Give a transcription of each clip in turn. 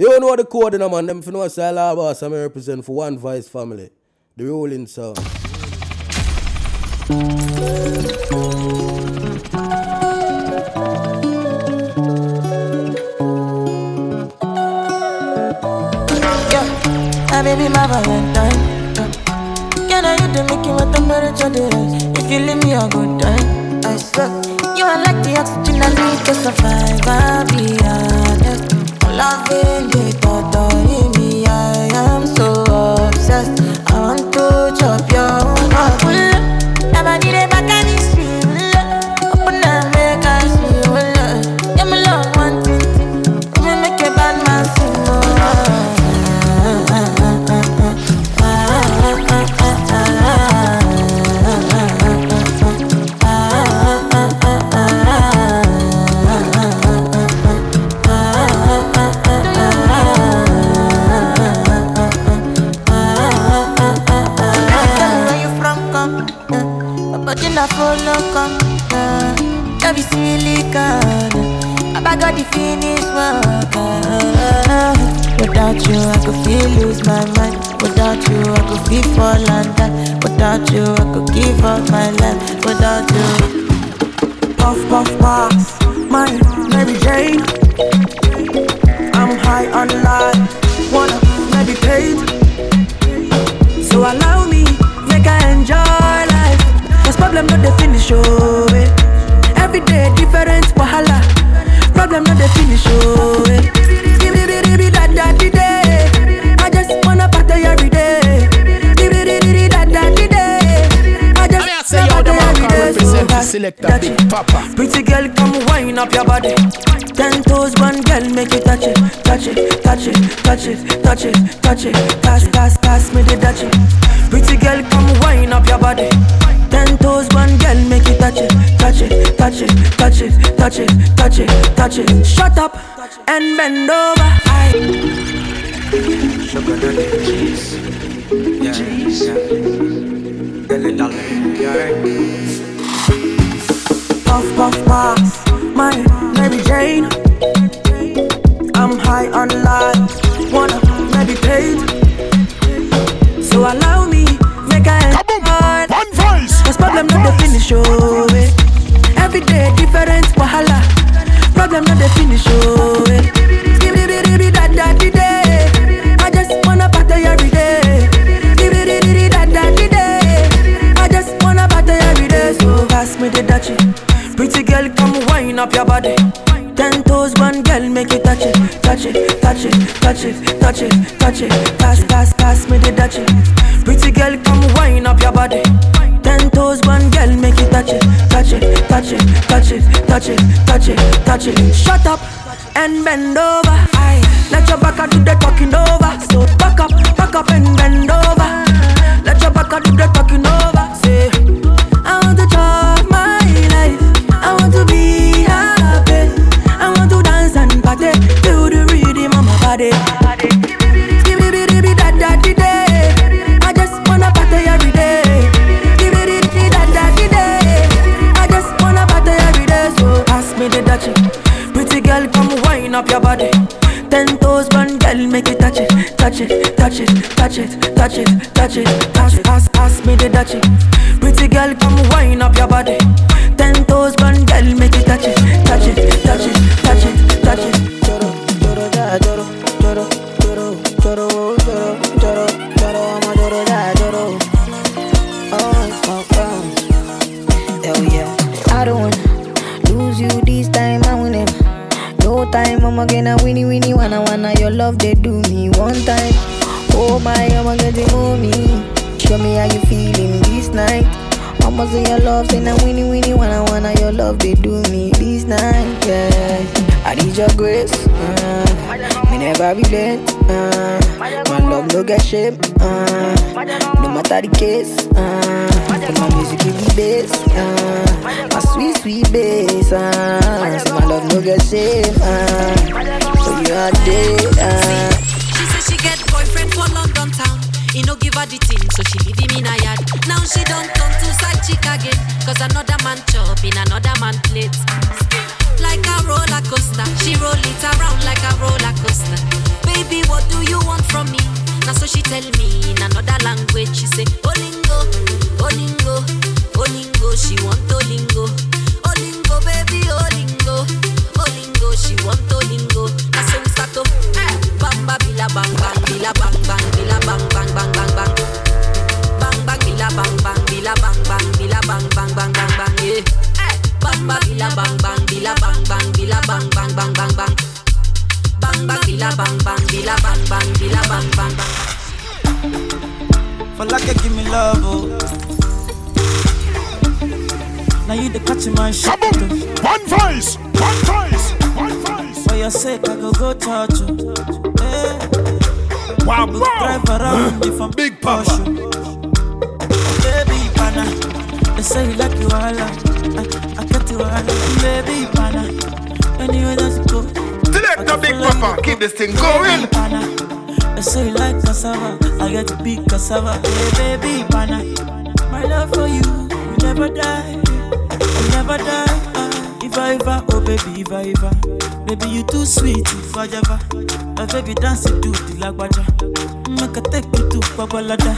You know what the code in a man. Them for know say Allah boss. I'm represent for one vice family. The rolling sound. My baby, my valentine. Can I hit the Mickey with temperature rise? If you leave me a good time, I swear. You are like the oxygen I need to survive. I'll be honest. Loving the Finish work. Uh, without you, I could feel lose my mind. Without you, I could feel fall and die. Without you, I could give up my life. Without you. Puff, puff, pass. My Mary Jane. I'm high on life. Wanna meditate. So allow me, make I enjoy life. Cause problem not the finish, oh. Every day different selector, Big Papa. Pretty girl, come wind up your body. Ten toes, one girl, make it touch it, touch it, touch it, touch it, touch it, touch it. Pass, pass, pass me the touch it. Pretty girl, come wind up your body. Ten toes, one girl, make it touch it, touch it, touch it, touch it, touch it, touch it, touch it. Shut up and bend over. Aye. Sugar daddy cheese. Yeah, yeah. Belly dollar. Yeah. Puff, puff, pass. My Mary Jane. I'm high on life. Wanna meditate. So allow me, make I enjoy. One voice. Cause problem not the finish, oh. Eh. Every day different wahala. Problem not the finish, oh. Eh. Girl, come wind up your body. Ten toes, one girl, make it touch it, touch it, touch it, touch it, touch it, touch it. Pass, pass, pass me the dutchie. Pretty girl, come wind up your body. Ten toes, one girl, make it touch it, touch it, touch it, touch it, touch it, touch it, touch it. Shut up and bend over. Aye. Let your back do the talking over. So back up, back up and bend over. Let your back do the talking over. Touch it. Pass, pass, pass me the dutchie. The case. Uh, cassava. Hey, baby pana, my love for you will never die. Will never die. Ah, if I ever, oh baby, if I ever. Baby, you too sweet, if I ever. My baby dance it to the lagwaja. Make mm, I take you to Babalada.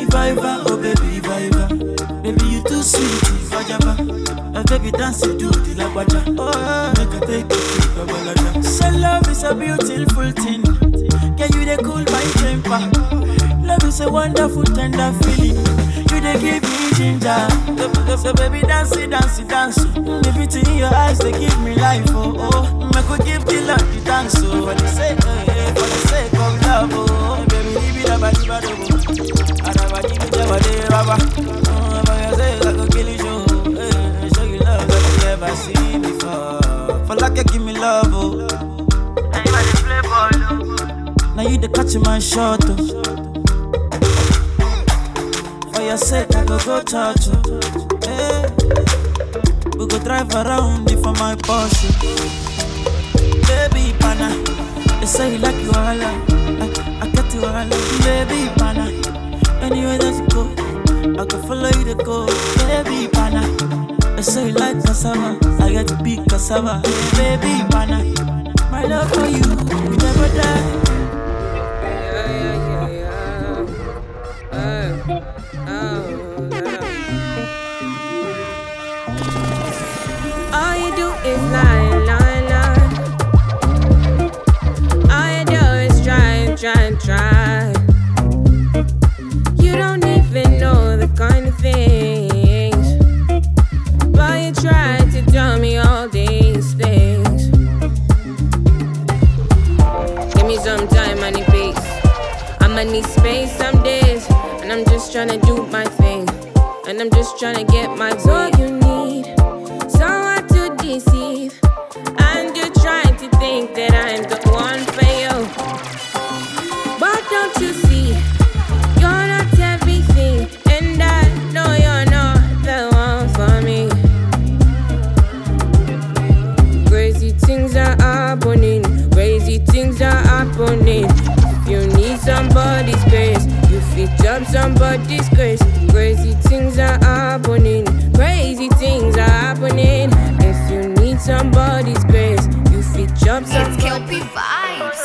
If I ever, oh baby, if I ever. Baby, you too sweet, if I ever. My baby dance it to the lagwaja. Oh, mm, make I take you to Babalada. So love is a beautiful thing. Can you they cool my temper? Is a wonderful, tender feeling. You they give me ginger. So, so baby, dance dance dance. The beauty in your eyes, they give me life. Oh, oh. Make we give the love the dance. Oh, for the sake, oh, yeah, for the sake of love. Oh, baby, leave it up, leave it up. And a give it leave it up. Oh, for your sake, I go kill you, show. Eh, show you love that you never seen before. For like you give me love, oh. Now you the catch my shot, oh. Your sake, I go go touch you. Hey. We go drive around it for my Porsche. Baby pana, they say you like you all. I, I get you all. Baby pana, anywhere that you go, I can follow you to go. Baby pana, they say you like cassava. I get to big cassava. Baby pana, my love for you will never die. Somebody's grace, you fit up somebody's grace. Crazy things are happening, crazy things are happening. If you need somebody's grace, you fit up It's somebody's Kelpie vibes.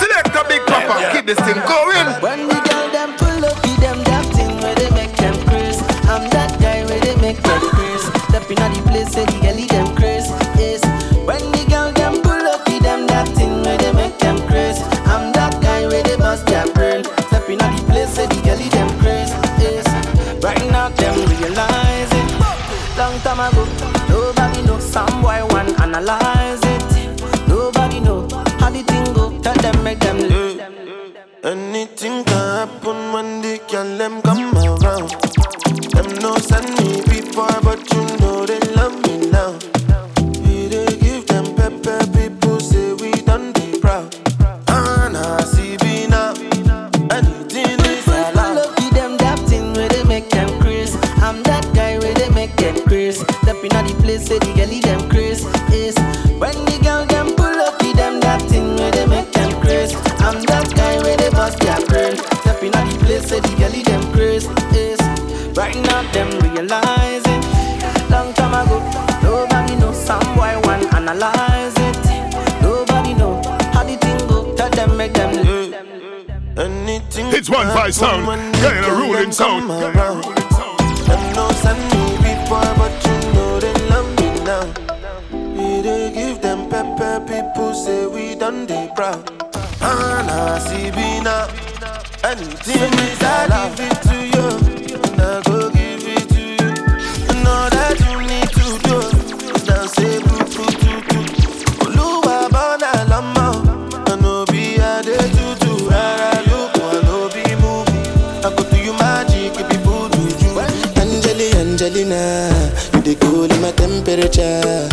Select a Big Papa, keep this thing going. Say we done they proud. Me now. Anything is I give it to you, and I go give it to you. And all that you need to do dance say boo boo boo boo. Oluwa bona lama, I no be a day to do. Rara look, I no be movie. I go do you magic, it be voodoo. Angeli, Angelina, you the cool in my temperature.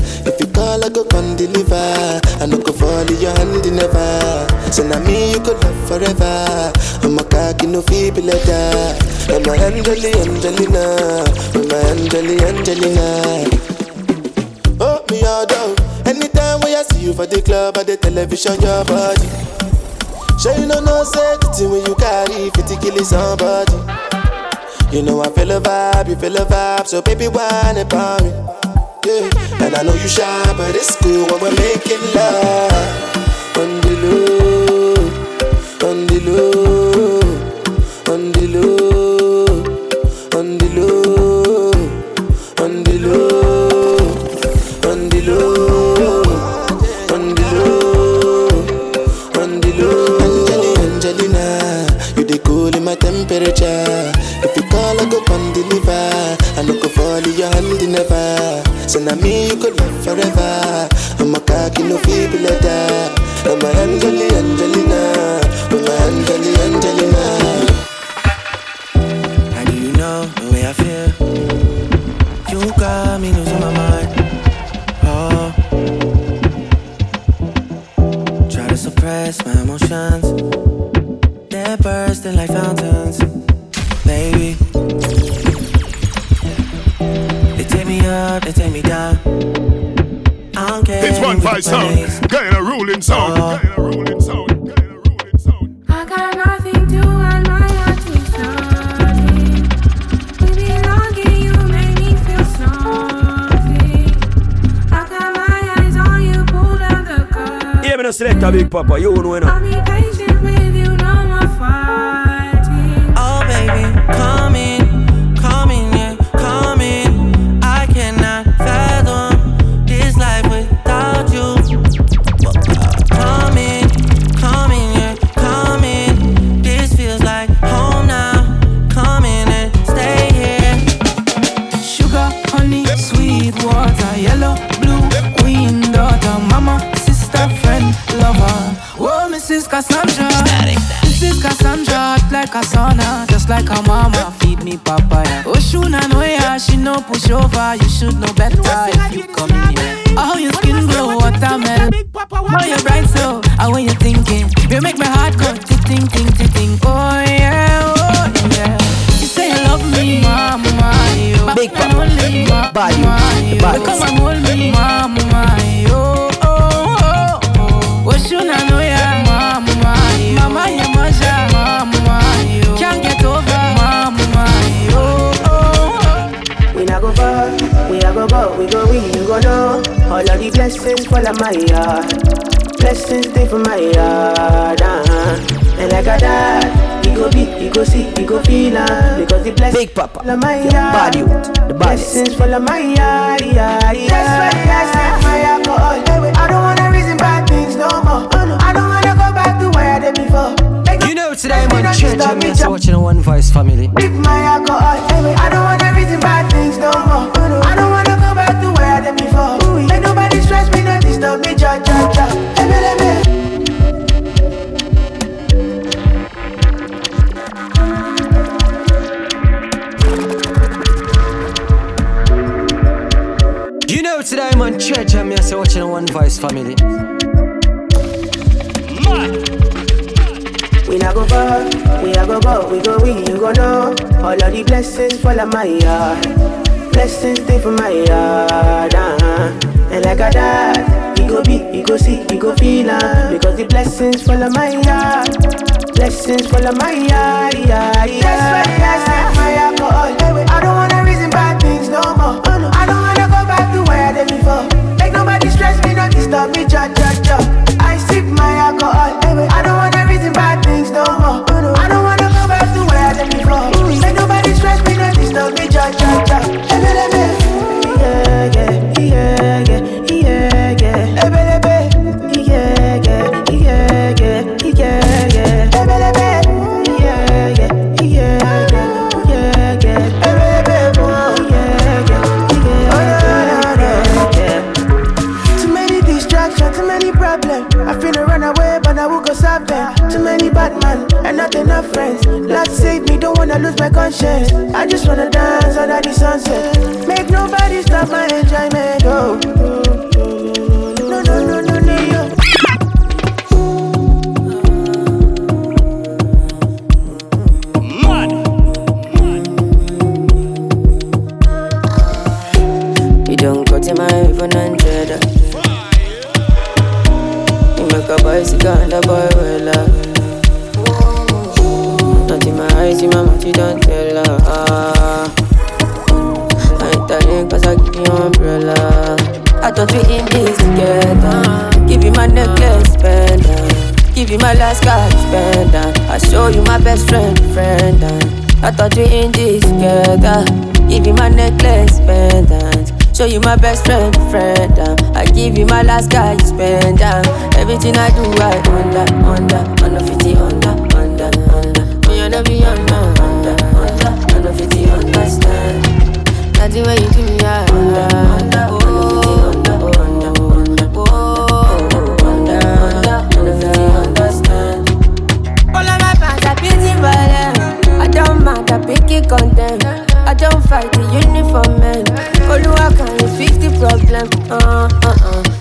Call, I go come deliver. I no go fall in your hand never. So now me you could love forever. I'm a cocky no feeble letter. I'm a Angeli, Angelina. I'm a Angeli, Angelina. Oh, me all down. Anytime when I see you for the club or the television, your body. Sure you know no safety when you carry 50 kill somebody. You know I feel a vibe, you feel a vibe, so baby whine about me. Yeah, and I know you shy, but it's cool when we're making love. On the low, on the low, on the low, on the low, on the low, on the low, on the low, on the low. Angelina, you the cool in my temperature. If you call, I go come deliver. I no go fall in your hand never. So now me you could love forever. I'm a cocky no feeble letter. I'm a Angeli Angelina. I'm a Angeli Angelina. Do you know the way I feel? You got me losing my mind. Papa, you know, you know. A go go, we go go know. All of the blessings fall on my yard. Blessings stay for my yard, uh-huh. And like a dad, we go beat, we go see, we go feel uh, Because the blessings Big papa, fall on my the yard. body youth, the baddest. Blessings fall on my yard, yeah, yeah. That's why I set my alcohol. I don't wanna reason bad things no more. Oh, no. I don't wanna go back to where I did before. You know today, me man, not church, disturb I'm me, just chop. watching a one voice family. Drink my alcohol. I don't wanna today, man, church, I'm watching one voice family. We not go far, we a go go, we go win, you go know. All of the blessings fall on my yard. Blessings stay for my yard, uh-huh. And like a dad, we go be, we go see, we go feel uh, Because the blessings fall on my yard. Blessings fall on my yard, yeah, yeah. That's why I set conscience. I just wanna dance under the sunset. Make nobody stop my enjoyment. Show you my best friend, friend. Uh. I give you my last guy, you spend uh. Everything I do, I under, under, under 50, under, under, under. Me and be under, under, under, under 50, understand. That's the way you do me, I under, under, oh, under, oh, under, under, oh, under, under, under 50, understand. All of my fans are busy violent. I don't mind, I pick it content. I don't fight the uniform man. Oluwa can you fix the problem? Uh uh uh.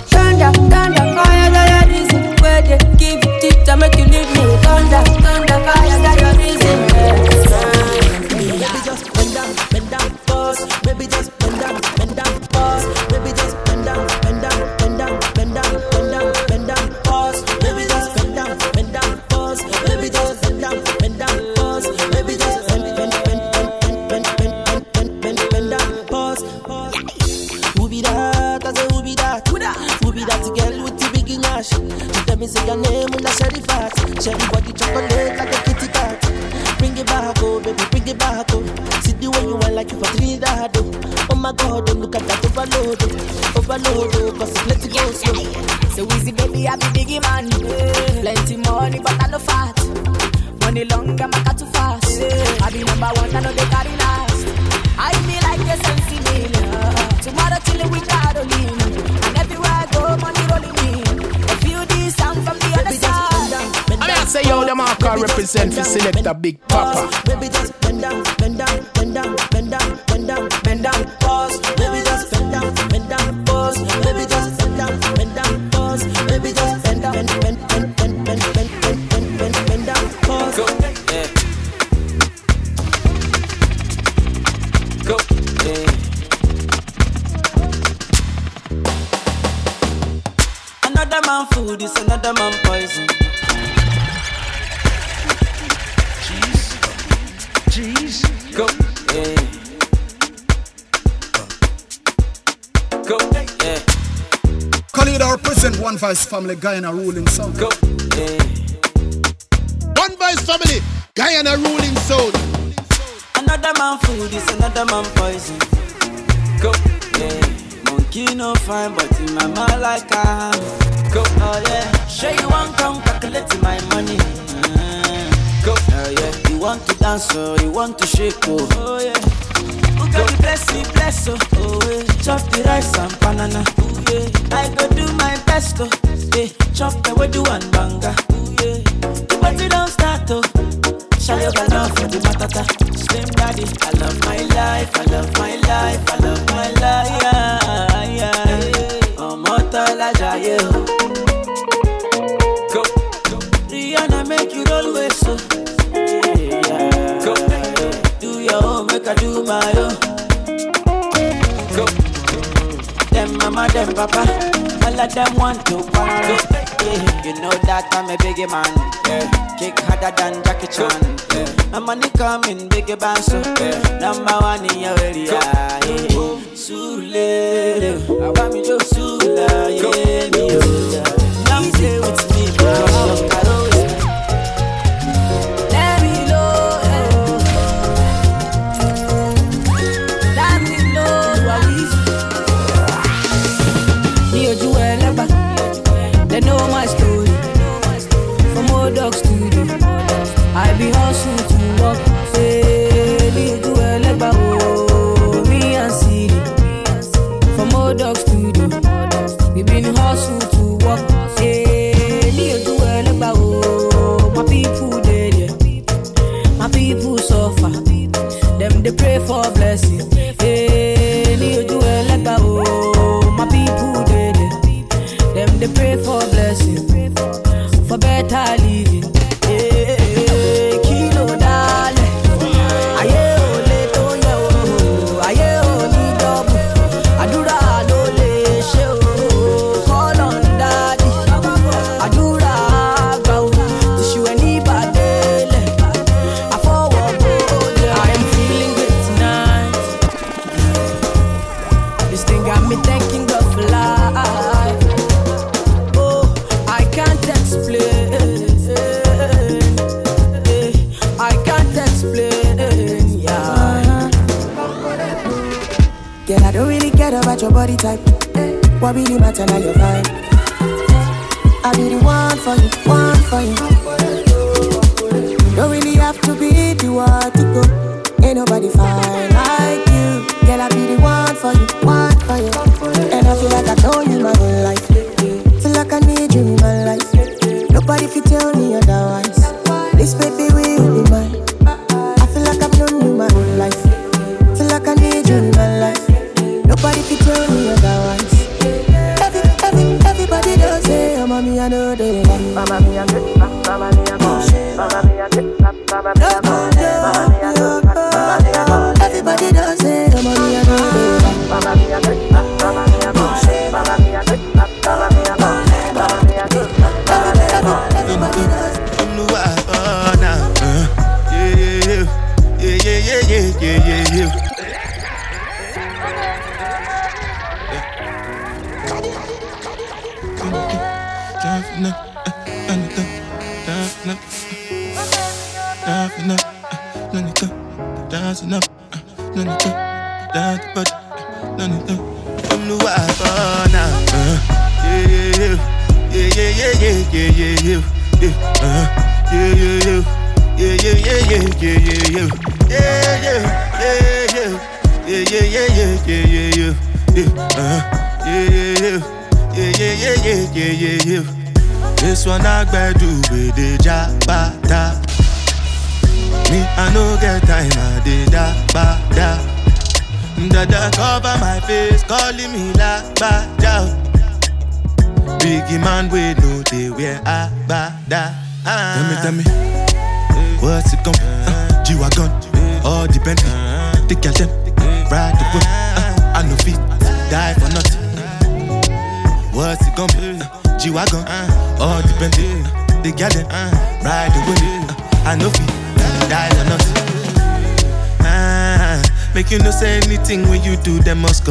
Family Guyana ruling sound. Go, yeah. One Vice Family Guyana ruling sound. Another man food is another man poison. Go, yeah. Monkey no fine, but in my mind like I am. Go, oh yeah. Sure you want come calculate my money. Mm. Go, oh yeah. You want to dance, oh, you want to shake, oh, oh yeah. Who God you bless me, bless, oh, oh yeah. Chop the rice and banana, oh yeah. I go do my best, oh, yeah. Chop the way do and banga, oh yeah. The party don't start, oh. Shall you love for the matata? Slim daddy, I love my life, I love my life, I love my life. Yeah, yeah. Ọmọ tọ́lá jayé o. Go. Rihanna make you roll with so. Yeah. Go. Do your own, make I do my own. Papa, all of them want to quarrel. Yeah. You know that I'm a biggie man. Yeah. Kick harder than Jackie Chan. Yeah. My money coming, biggie band so. Yeah. Number one in your area. Yeah. Surulere, I want me to Sula, yeah, me, Now play with me, because hustle to work. Me my people dey there, my people suffer, pray for. what really matter now your vibe?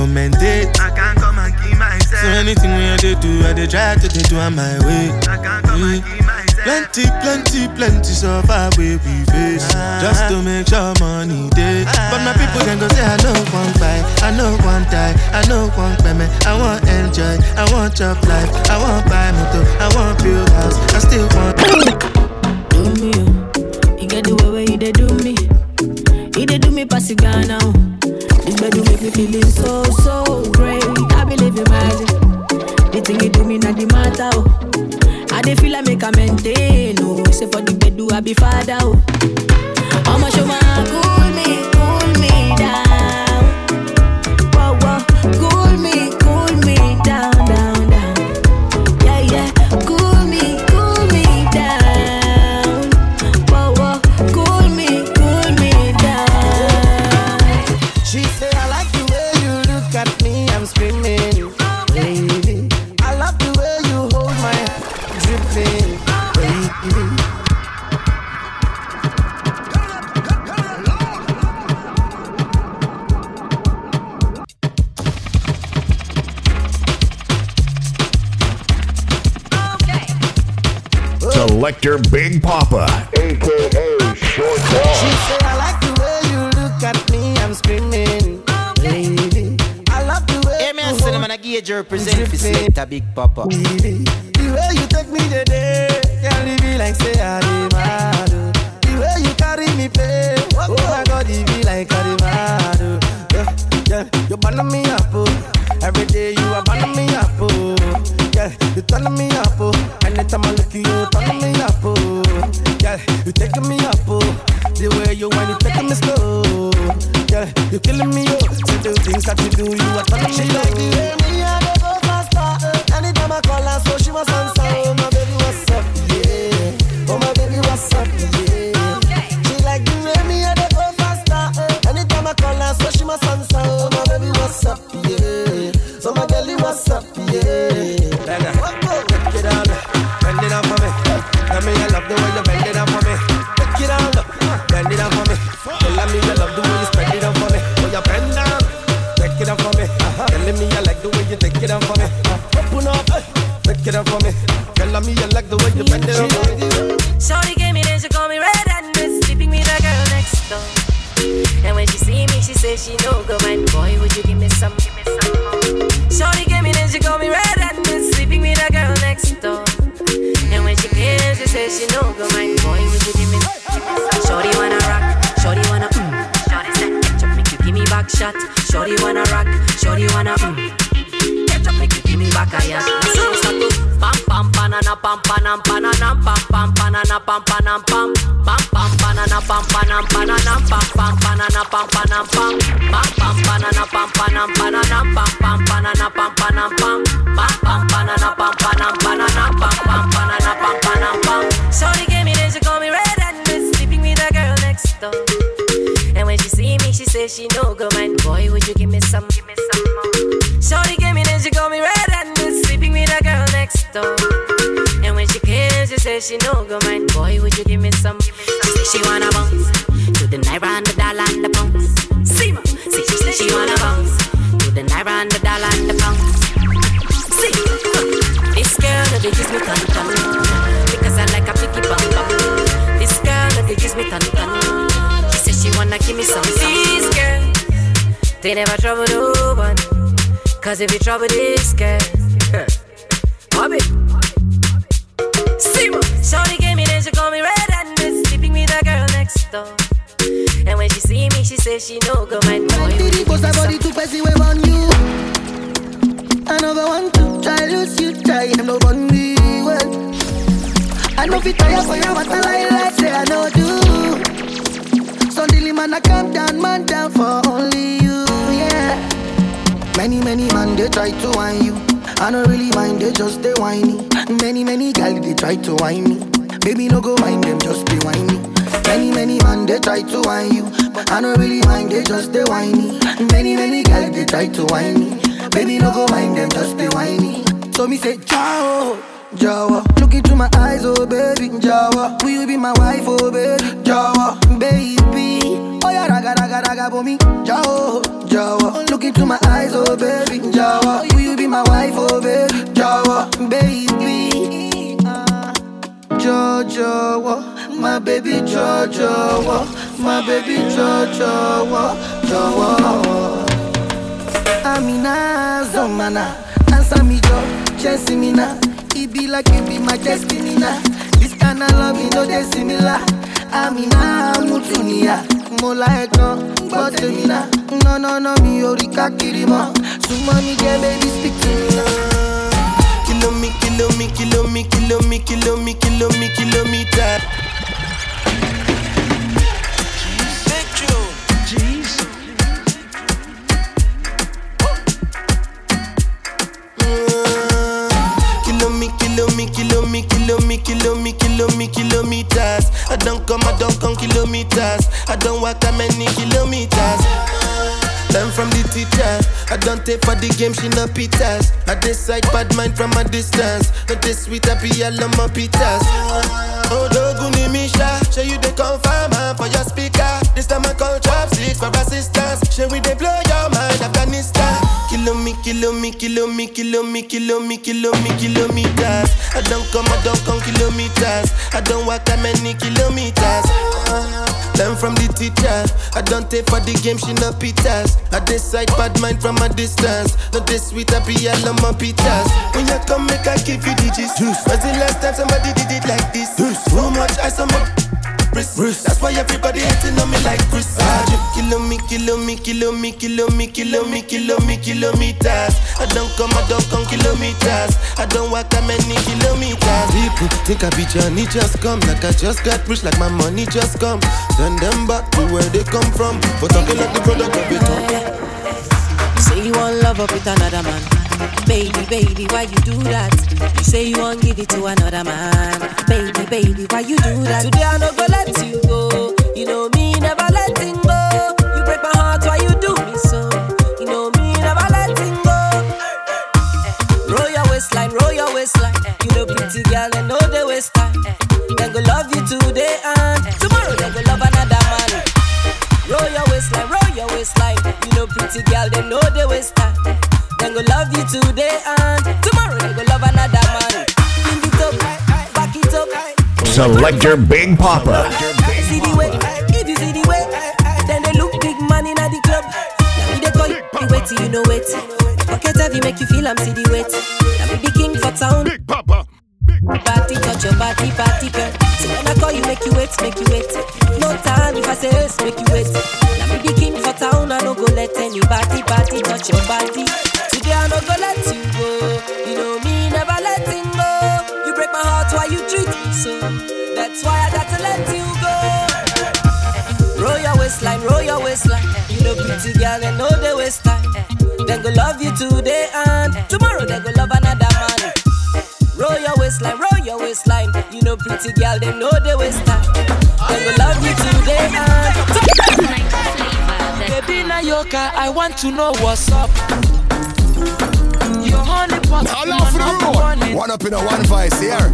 commendate. I can't come and keep myself. So anything we I do, I they try to they do on my way. I can't come yeah. and mm. keep myself. Plenty, plenty, plenty survive where we face. Ah. Just to make sure money day. Ah. But my people can go say I know one buy, I know one die, I know one payment. I want enjoy, I want job life, I want buy motor, I want build house, I still want. feeling so, so great. I believe in magic. The thing you do me not the matter. Oh. I dey feel I make a maintain. Oh, say for the bed, do I be father. Oh. Girl, you killing me, yo. The things that you do, you are touching. Like the way me, I go faster. Anytime I call her, so she must answer. She wanna bounce. To the naira and the dollar and the pounds. See see she say she wanna bounce. To the naira and the dollar and the pounds. See this girl dey gives me tan tan. Because I like a picky bum bum. This girl dey gives me tan tan. She say she wanna give me some some. This girl they never trouble no one. Cause if you trouble this girl try to whine me. Baby no go mind them, just be whiny. Many many man they try to whine you, but I don't really mind, they just they whiny. Many many gal they try to whine me. Baby no go mind them, just be whiny. So me say ciao. Jawa, look into my eyes, oh baby, Jawa. Will you be my wife, oh baby, Jawa, baby? Oh yeah, raga raga raga for me, Jawa, Jawa. Look into my eyes, oh baby, Jawa. Will you be my wife, oh baby, Jawa, baby? Jojo, my baby Jojo, my baby Jojo, Jojo. Amina Zomana, answer me Jo, chase me now. It be like it be my destiny now. This kind of love, you know they similar. Amina Mutunia, Mola Ekron, but me now. No, no, no, me Orika Kirima. Suma me, yeah, baby, speak to me now. Kilo me, kilo me, kilo me, kilo me, kilo me, kilo me, kilometer. Mm, kilo me, kilo me, kilo me, kilo me, kilo me, kilo me, kilometers. I don't come, I don't come kilometers. I don't walk that many kilometers. Learn from the teacher. I don't take for the game, she no pitas. I decide bad mind from a distance. Not this sweet, I be my pitas. Oh, Doguni Misha, show you the confirm for your speaker. This time I call chopsticks for assistance. Show we they blow your mind, Afghanistan. Kilo me, kilo me, kilo me, kilo me, kilo me, kilo me, kilometers. I don't come, I don't come kilometers. I don't walk that many kilometers. Learn from the teacher. I don't take for the game, she no pitas. I decide bad mind from a distance. Not this sweet, I be all on my pitas. When you come, make I give you digits. When's the last time somebody did it like this? Too so much ice on my wrist. That's why everybody hating on me like Chris. Kilo me, kilo me, kilo me, kilo me, kilo me, kilo me, kilometers. I don't come, I don't come kilometers. I don't walk that many kilometers. People think I be Johnny just come, like I just got rich, like my money just come. Send them back to where they come from. For talking like the product of it. Say you want love up with another man. Baby, baby, why you do that? You say you want give it to another man. Baby, baby, why you do that? Today I no go let you go. You know me, never letting go. You break my heart, why you do me so? You know me, never letting go. Eh. Roll your waistline, roll your waistline. Eh. You know, pretty girl, they know they waste time. Eh. Then go love you today and tomorrow they go love another man. Roll your waistline, roll your waistline. You know, pretty girl, they know they waste time. Today and tomorrow they go love another man. Bring it up, back it up. Selector Big Papa. See the way, if you see the way, then they look big man in the club. Now me they call you the wait you know wait. Pocket heavy make you feel I'm see the weight. Now me the king for town. Big Papa. Party touch your body, party girl. So when I call you, make you wait, make you wait. No time if I say yes, make you wait. Now me the king for town, I no go let anybody party touch your body. Go let you go. You know me never letting go. You break my heart, why you treat me so? That's why I got to let you go. Roll your waistline, roll your waistline. You know pretty girl, they know they waste time. Then go love you today and tomorrow they go love another man. Roll your waistline, roll your waistline. You know pretty girl, they know they waste time. They go love you today and Baby Nayoka, I want to know what's up. Your honey pot, All off the road. One up in a one vice here.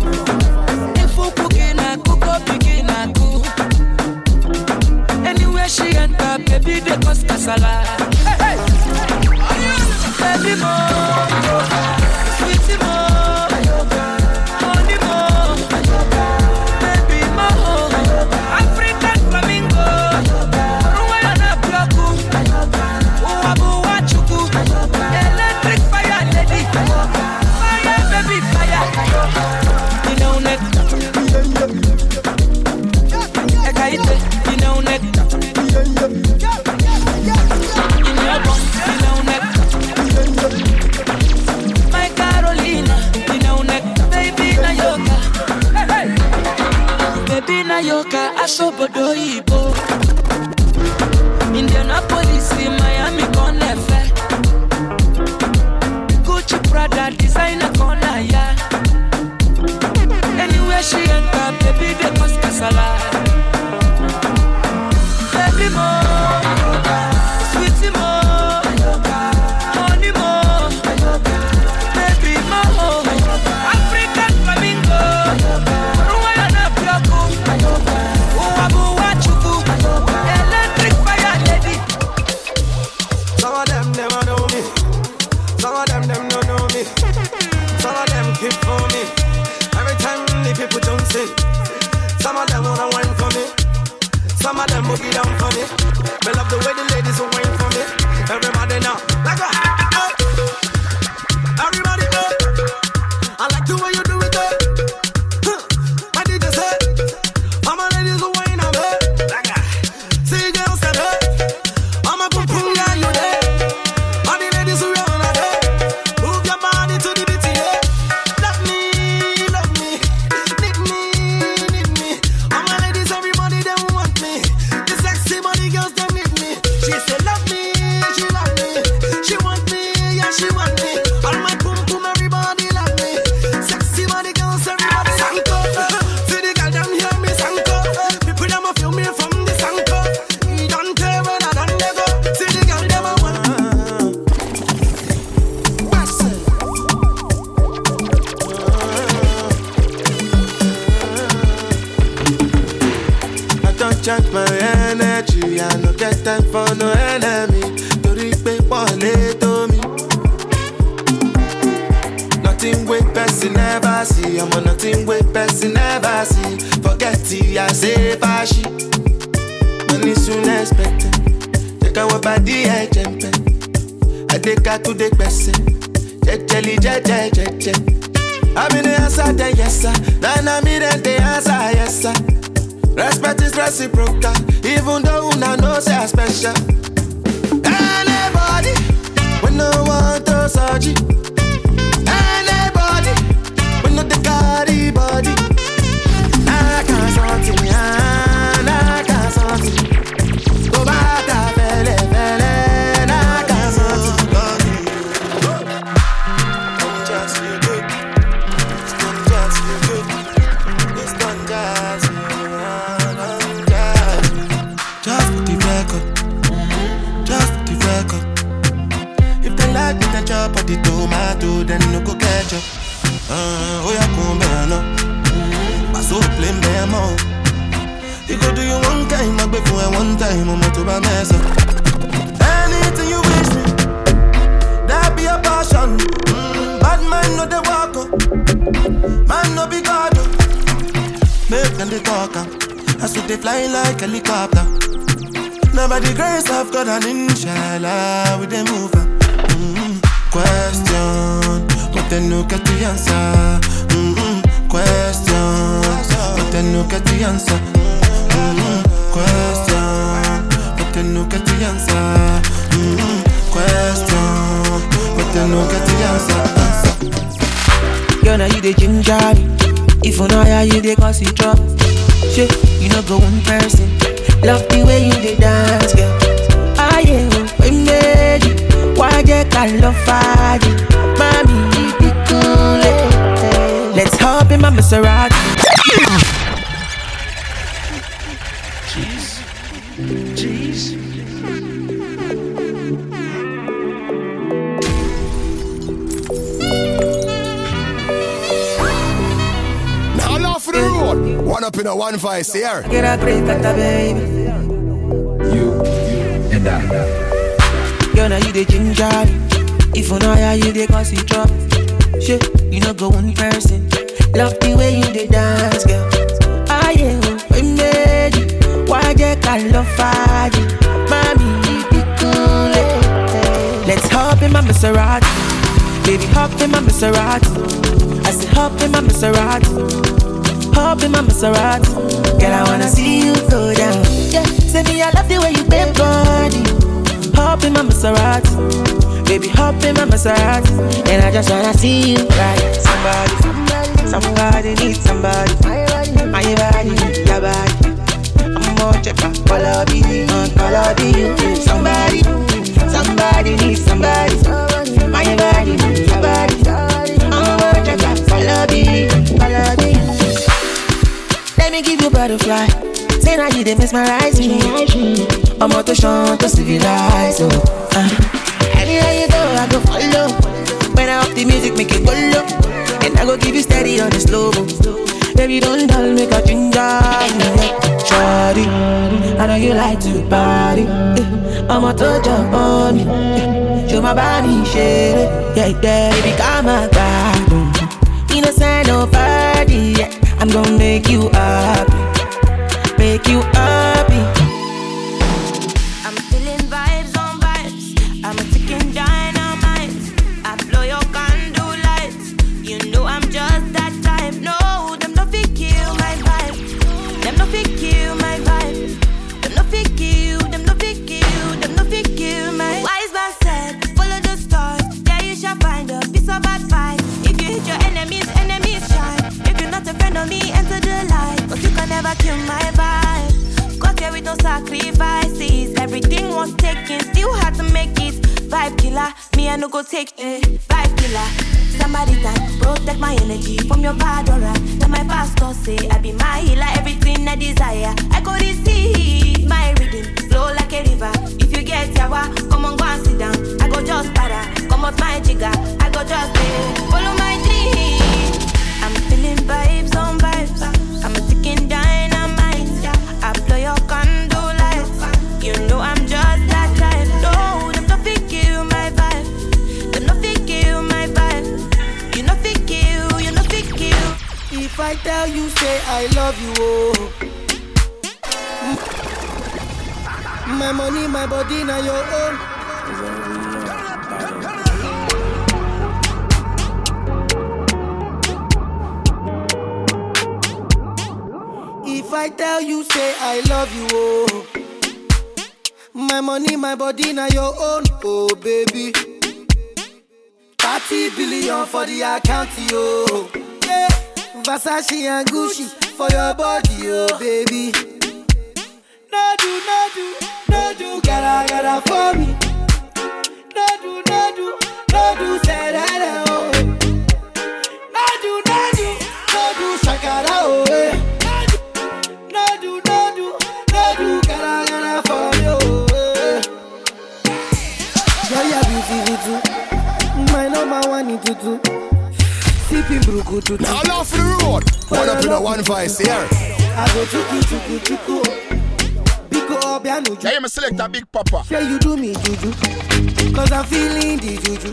If you cooking, I cook up, begin, I cook. Anywhere she enter, baby, they cause casala. Hey, hey. Baby, mo, they me, then on the tomato. culture. Uh, oh come now. Up. You go do you one time, I before one time, I'm to mess up. Anything you wish me, that be a passion. Mm, bad man no they walk up, man no be God. Make them the talker, I see they fly like helicopter. Never the grace of God and inshallah we they move. Mm-hmm. Question, at the answer. Mm-hmm. Question, at the answer. Mm-hmm. Question, at the answer. Mm-hmm. Question, the answer. Girl, now you the ginger. If you know how you dey cause it drop. Shit, you know go one person. Love the way you dey dance, girl. Ah yeah, we made you call love fire? Mommy, you be cool. eh. Let's hop in my Maserati. Jeez. Now laugh the road. One up in a one vice here. Get a break at the baby. You and I. Girl, now you the ginger. If you know how you dey cause it drop. Shit, you know go one person. Love the way you dey dance, girl. Ah yeah, we made it. Why you call love fire? Mommy, you be cool. eh. Let's hop in my Maserati. Baby, hop in my Maserati. I said hop in my Maserati. Hop in my Maserati. Girl, I wanna see you go down. Yeah, say me I love the way you bend body. Hop in my Maserati. Baby, hop in my Maserati. And I just wanna see you right. Somebody, somebody needs somebody. My body, your body. I'm more checker, follow me, follow you. Somebody, somebody needs somebody. My body, your body. I'm more checker, follow me, follow me. Let me give you butterfly. Say now you they mesmerize me. I'm out to show to civilize. Oh, uh. Anywhere you go, I go follow. When I up the music, make it go low. And I go give you steady on the slow. Baby, don't dull, make a ginger. Shorty, I know you like to party. Eh, I'm out to jump on me. Show my body, shit. Yeah, yeah, baby, come my God. Innocent, nobody. Yeah. I'm gonna make you happy. Make you happy. Was taken, still had to make it. Vibe killer, me I no go take it. Vibe killer. Somebody that protect my energy from your bad aura. Then my pastor say I be my healer, everything I desire. I go receive my rhythm, flow like a river. If you get yawa, come on go and sit down. I go just para, come out my jigger. I go just eh, follow my dream. I'm feeling vibes on vibes. I'm a ticking dynamite. I tell you, say I love you, oh. My money, my body, now your own. If I tell you, say I love you, oh. My money, my body, now your own, oh baby. 30 billion for the account, yo. Yeah. Versace and Gucci for your body, oh baby. No do, no do, no do, gotta, gotta for me. No do, no do, no do, say that, oh. No do, no do, no do, shakara, oh. eh. No gotta, for oh. eh. My number one in tutu. Sipping brukutu. All off the road. One up in a one voice here. I go chuku chuku chuku. Biko obianu. Yeah, I'm a selector, Big Papa. Say you do me juju. Cause I'm feeling the juju.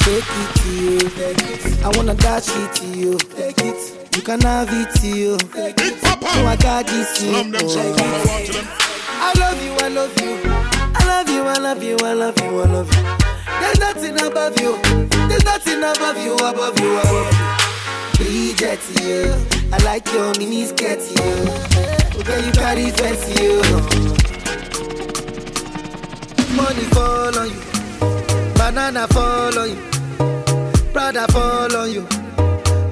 Shake it to you. Take it. I wanna dash it to you. Take it. You can have it to you. Big Papa. So I got this you. Slam them, slam them, I want to them. I love you, I love you. I love you, I love you, I love you, I love you. There's nothing above you. There's nothing above you, above you, above you. Bridget, you. I like your mini skirt, you. Oh, okay, you carry fancy, you. Money fall on you. Banana fall on you. Prada fall on you.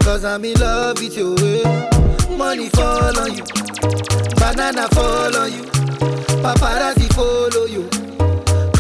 Cause I'm in love with you. Money fall on you. Banana fall on you. Paparazzi follow you.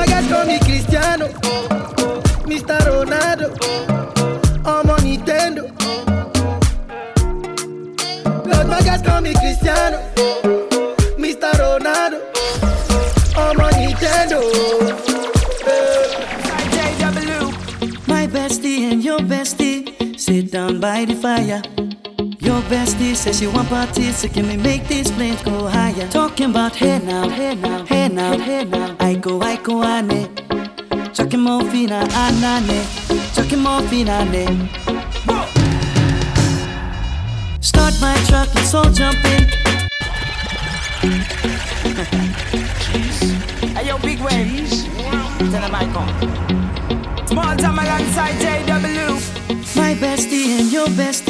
My guys call me Cristiano, Mr. Ronaldo, I'm on Nintendo. Cause my guys call me Cristiano, Mr. Ronaldo, I'm on Nintendo. My bestie and your bestie sit down by the fire. Your bestie says she want parties, so can we make these flames go higher? Talking about hey now, hey now, hey now, hey now. I go, I go, ane. Chucking more fina, anane. Chucking more fina, ah, ne. Start my truck, let's all jump in. Hey, yo, big way. Tell them I come. Small time alongside JW. My bestie and your bestie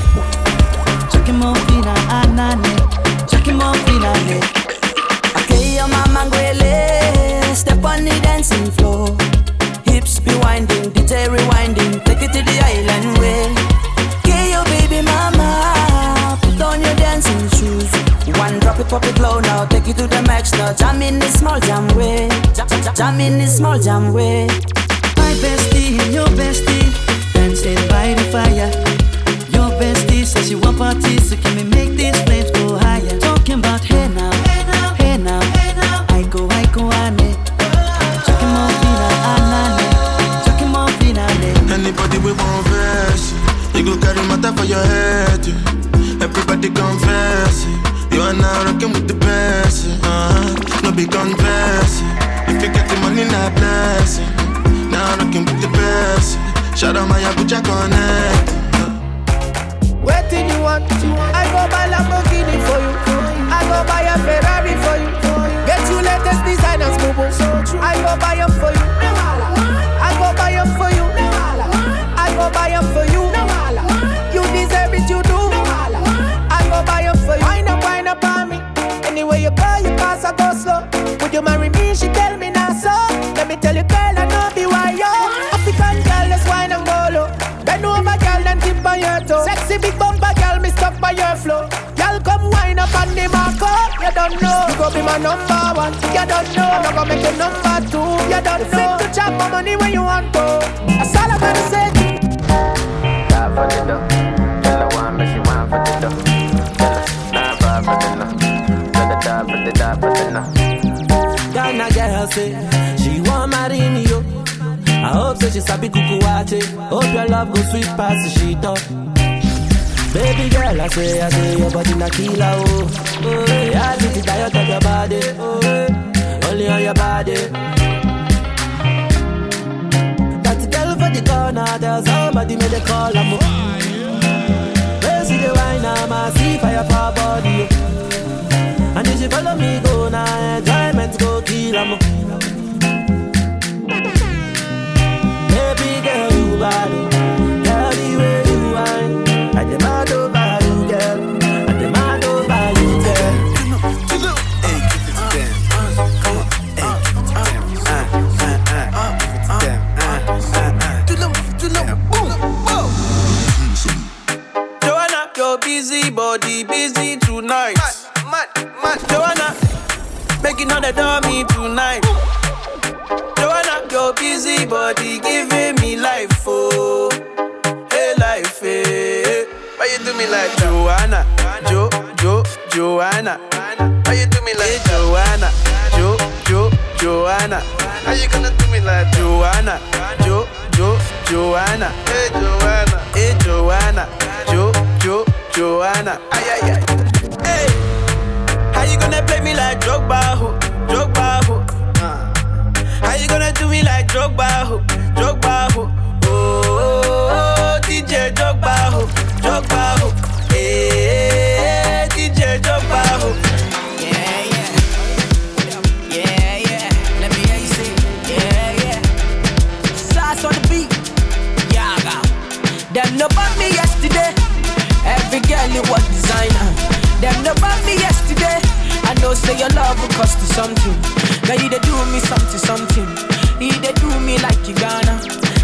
Fina, anane. Chucking more fina, ne. Okay, your mama ngwele. Step on the dancing floor. Hips be winding, DJ rewinding. Take it to the island way. Okay, your baby mama. Put on your dancing shoes. One drop it, pop it low now. Take it to the max now. Jam in this small jam way. Jam, in this small jam way. My bestie and your bestie dancing by the fire. Says she want parties, so can we make these flames go higher? Talking about hey now, hey now, hey now. I go, I go, ane. Chucking more fina, anane. Chucking more fina, ne. Anybody we want verse, you go carry matter for your head. Everybody confess, you are now rocking with the best. Uh-huh. No be yeah. if you get the money, not blessing. Now rocking with the best. Shout out my Abuja connect. Waiting you want, I go buy Lamborghini for you. I go buy a Ferrari for you. Get you latest designers, boo boo. I go buy them for you. I go buy them for you. I go buy them for you. You deserve it, you do. I go buy them for you. Wind up, wind up on me. Anywhere you go, you pass, I go slow. Would you marry me? She tell me now so. Let me tell you, girl, I know You don't know. You go be my number one. You don't know. I'm not gonna make you number two. You don't know. Fit to chop my money when you want to. That's all I'm gonna say. Die for the dough. Tell her one, but she want for the dough. Tell her, nah, five for the no. Tell her die for the, die for the no. Ghana girl say she want marry me yo. I hope say she sabi kuku wache. Hope your love go sweet past the sheet up. Baby girl, I say, I say, your body na killer, oh. Oh, yeah, I get it of your body, oh. Only on your body. That girl for the corner, there's somebody made a call, I'm Where see the wine, I'm a see fire for body. And if you follow me, go now, enjoyment go kill, I'm body giving me life, oh, hey life, hey. Why you do me like Joanna, Jo, Jo, Joanna? Why you do me like Joanna, Jo, Jo, Joanna? How you gonna do me like Joanna, Jo, Jo, Joanna? Hey Joanna, hey Joanna, Jo, Jo, Joanna. Ay ay ay. Hey, how you gonna play me like Drogba, ho, Drogba, ho? Uh. How you gonna do me like Drogba, ho, Drogba, ho? Oh, oh, oh, oh, oh DJ Drogba, ho, Drogba, ho. Hey, know say your love will cost you something. Now you they do me something, something. You they do me like you gonna.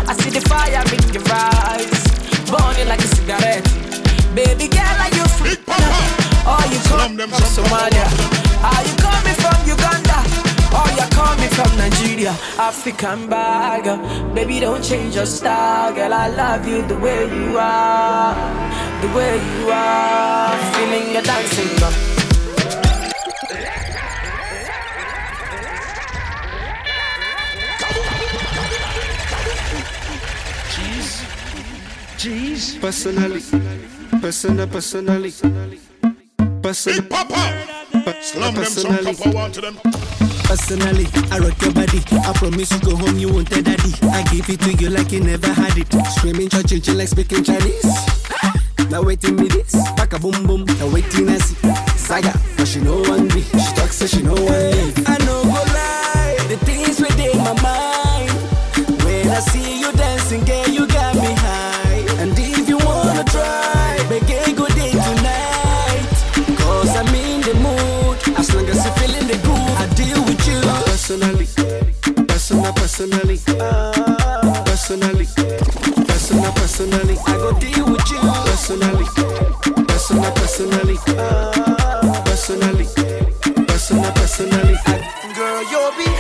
I see the fire in your eyes, burning like a cigarette. Baby girl, are you free? Or you come from Somalia? Are you coming from Uganda? Or you coming from Nigeria? African bag, baby, don't change your style, girl. I love you the way you are, the way you are. Feeling your dancing, girl. Jeez. Personally, personal, personally, personal, Slam them some personally. copper one to them. Personally, I rock your body. I promise you go home, you won't tell daddy. I give it to you like you never had it. Screaming, church, chill like speaking Chinese. Now waiting me this, back a boom boom. Now waiting I see saga, but she know one me. She talks so she know one leave. I know go lie, the things within my mind. When I see you dancing, girl, Personally, personal, personally, personally, personal, personally. I go deal with you. Personally, personal, personally, personally, personal, personally. Girl, you're behind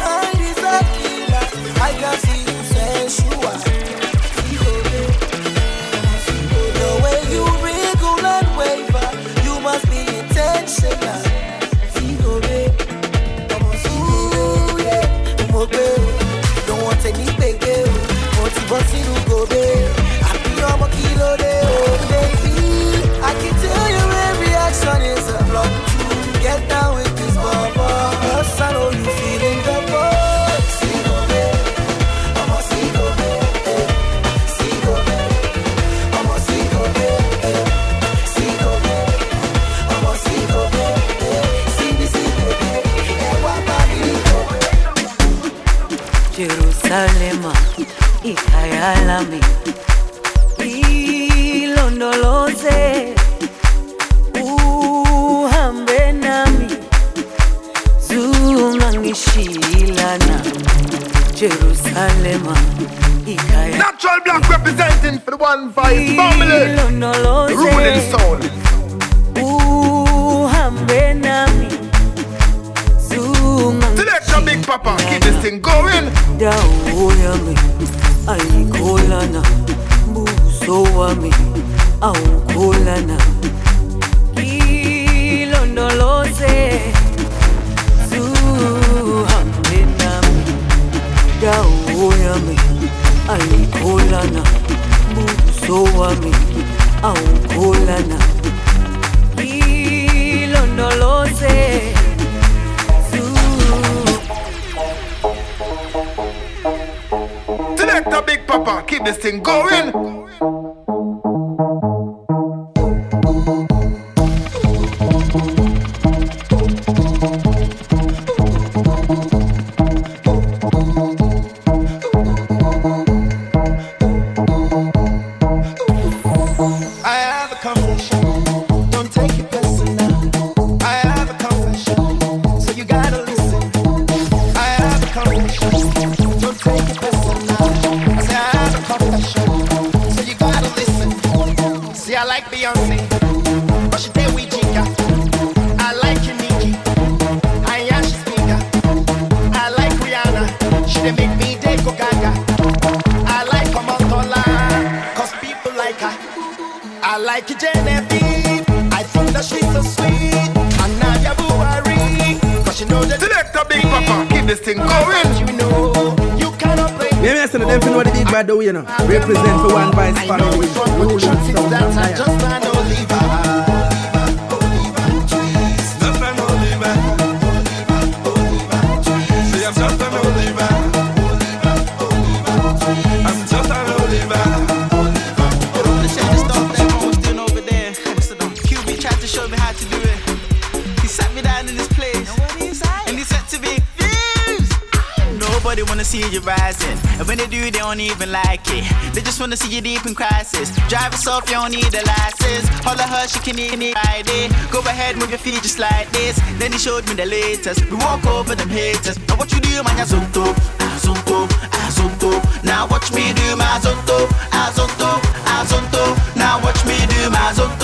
them know the big bad though, you know. Represent for one vice family. Ruling from that I Zion. just an Oliver. QB tried to show me how to do it. He sat me down in this place. And he said to me, Views! Nobody wanna see you rising. And when they do, they don't even like it. They just wanna see you deep in crisis. Drive us off, you don't need a license. Holler her, she can even ride it. Go ahead, move your feet just like this. Then he showed me the latest. We walk over them haters. Now what you do, man, azonto, azonto, azonto. Now watch me do my azonto, azonto, azonto. Now watch me do my azonto,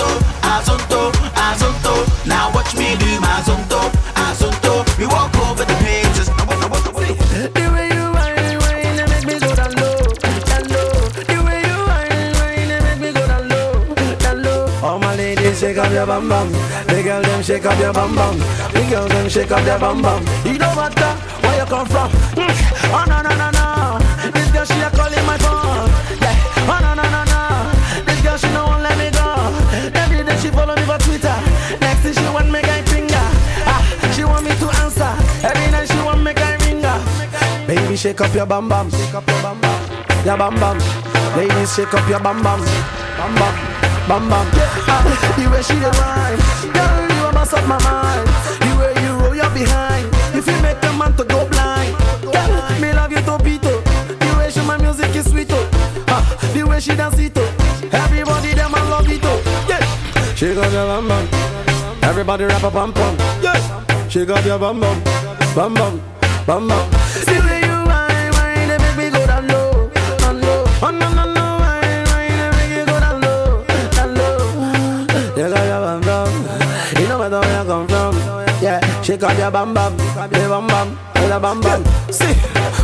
your bum bum. The girl them shake up your bum bum. The girls them shake up their bum bum. You what? uh, Where you come from? Mm. Oh no no no no. This girl she a calling my phone. Yeah. Oh no no no no. This girl she no won't let me go. Every day she follow me for Twitter. Next thing she want me guy finger. Ah, she want me to answer. Every night she want me guy ringer. Baby, shake up your bum bum. Shake up your bum bum. Your bum bum. Ladies, shake up your bum bum. Bum bum. Bum bum. Ah, the way she dey whine, girl you a mess up my mind. The way you roll your behind, if you make a man to go blind. Girl, me love you topito. The way she my music is sweet oh. Ah, the way she dance it oh. Everybody them I love it oh. Yeah. Shake up your bum bum. Everybody rap a bum bum. Yeah. Shake up your bum bum. Bum bum. Bum bum. The way you whine, whine, they make me go down low, down low. Oh Yeah. Shake up your bum bum. Your bum bum. Your bum bum. See.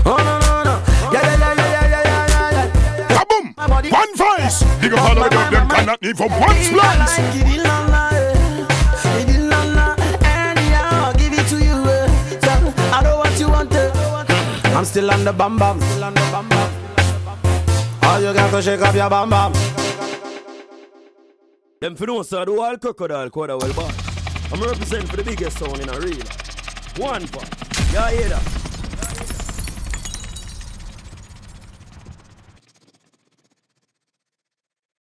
Oh no no no. Yeah yeah yeah yeah yeah yeah yeah yeah. Kaboom! One voice! Big up all of them, them cannot need from one splice. Eh. Eh. I'm still on the bum bum. Still on the bum bum. All you got to shake up your bum bum. Them for know so do all crocodile quarter well boy. I'm representing for the biggest sound in a real. One part. Yeah, hear that?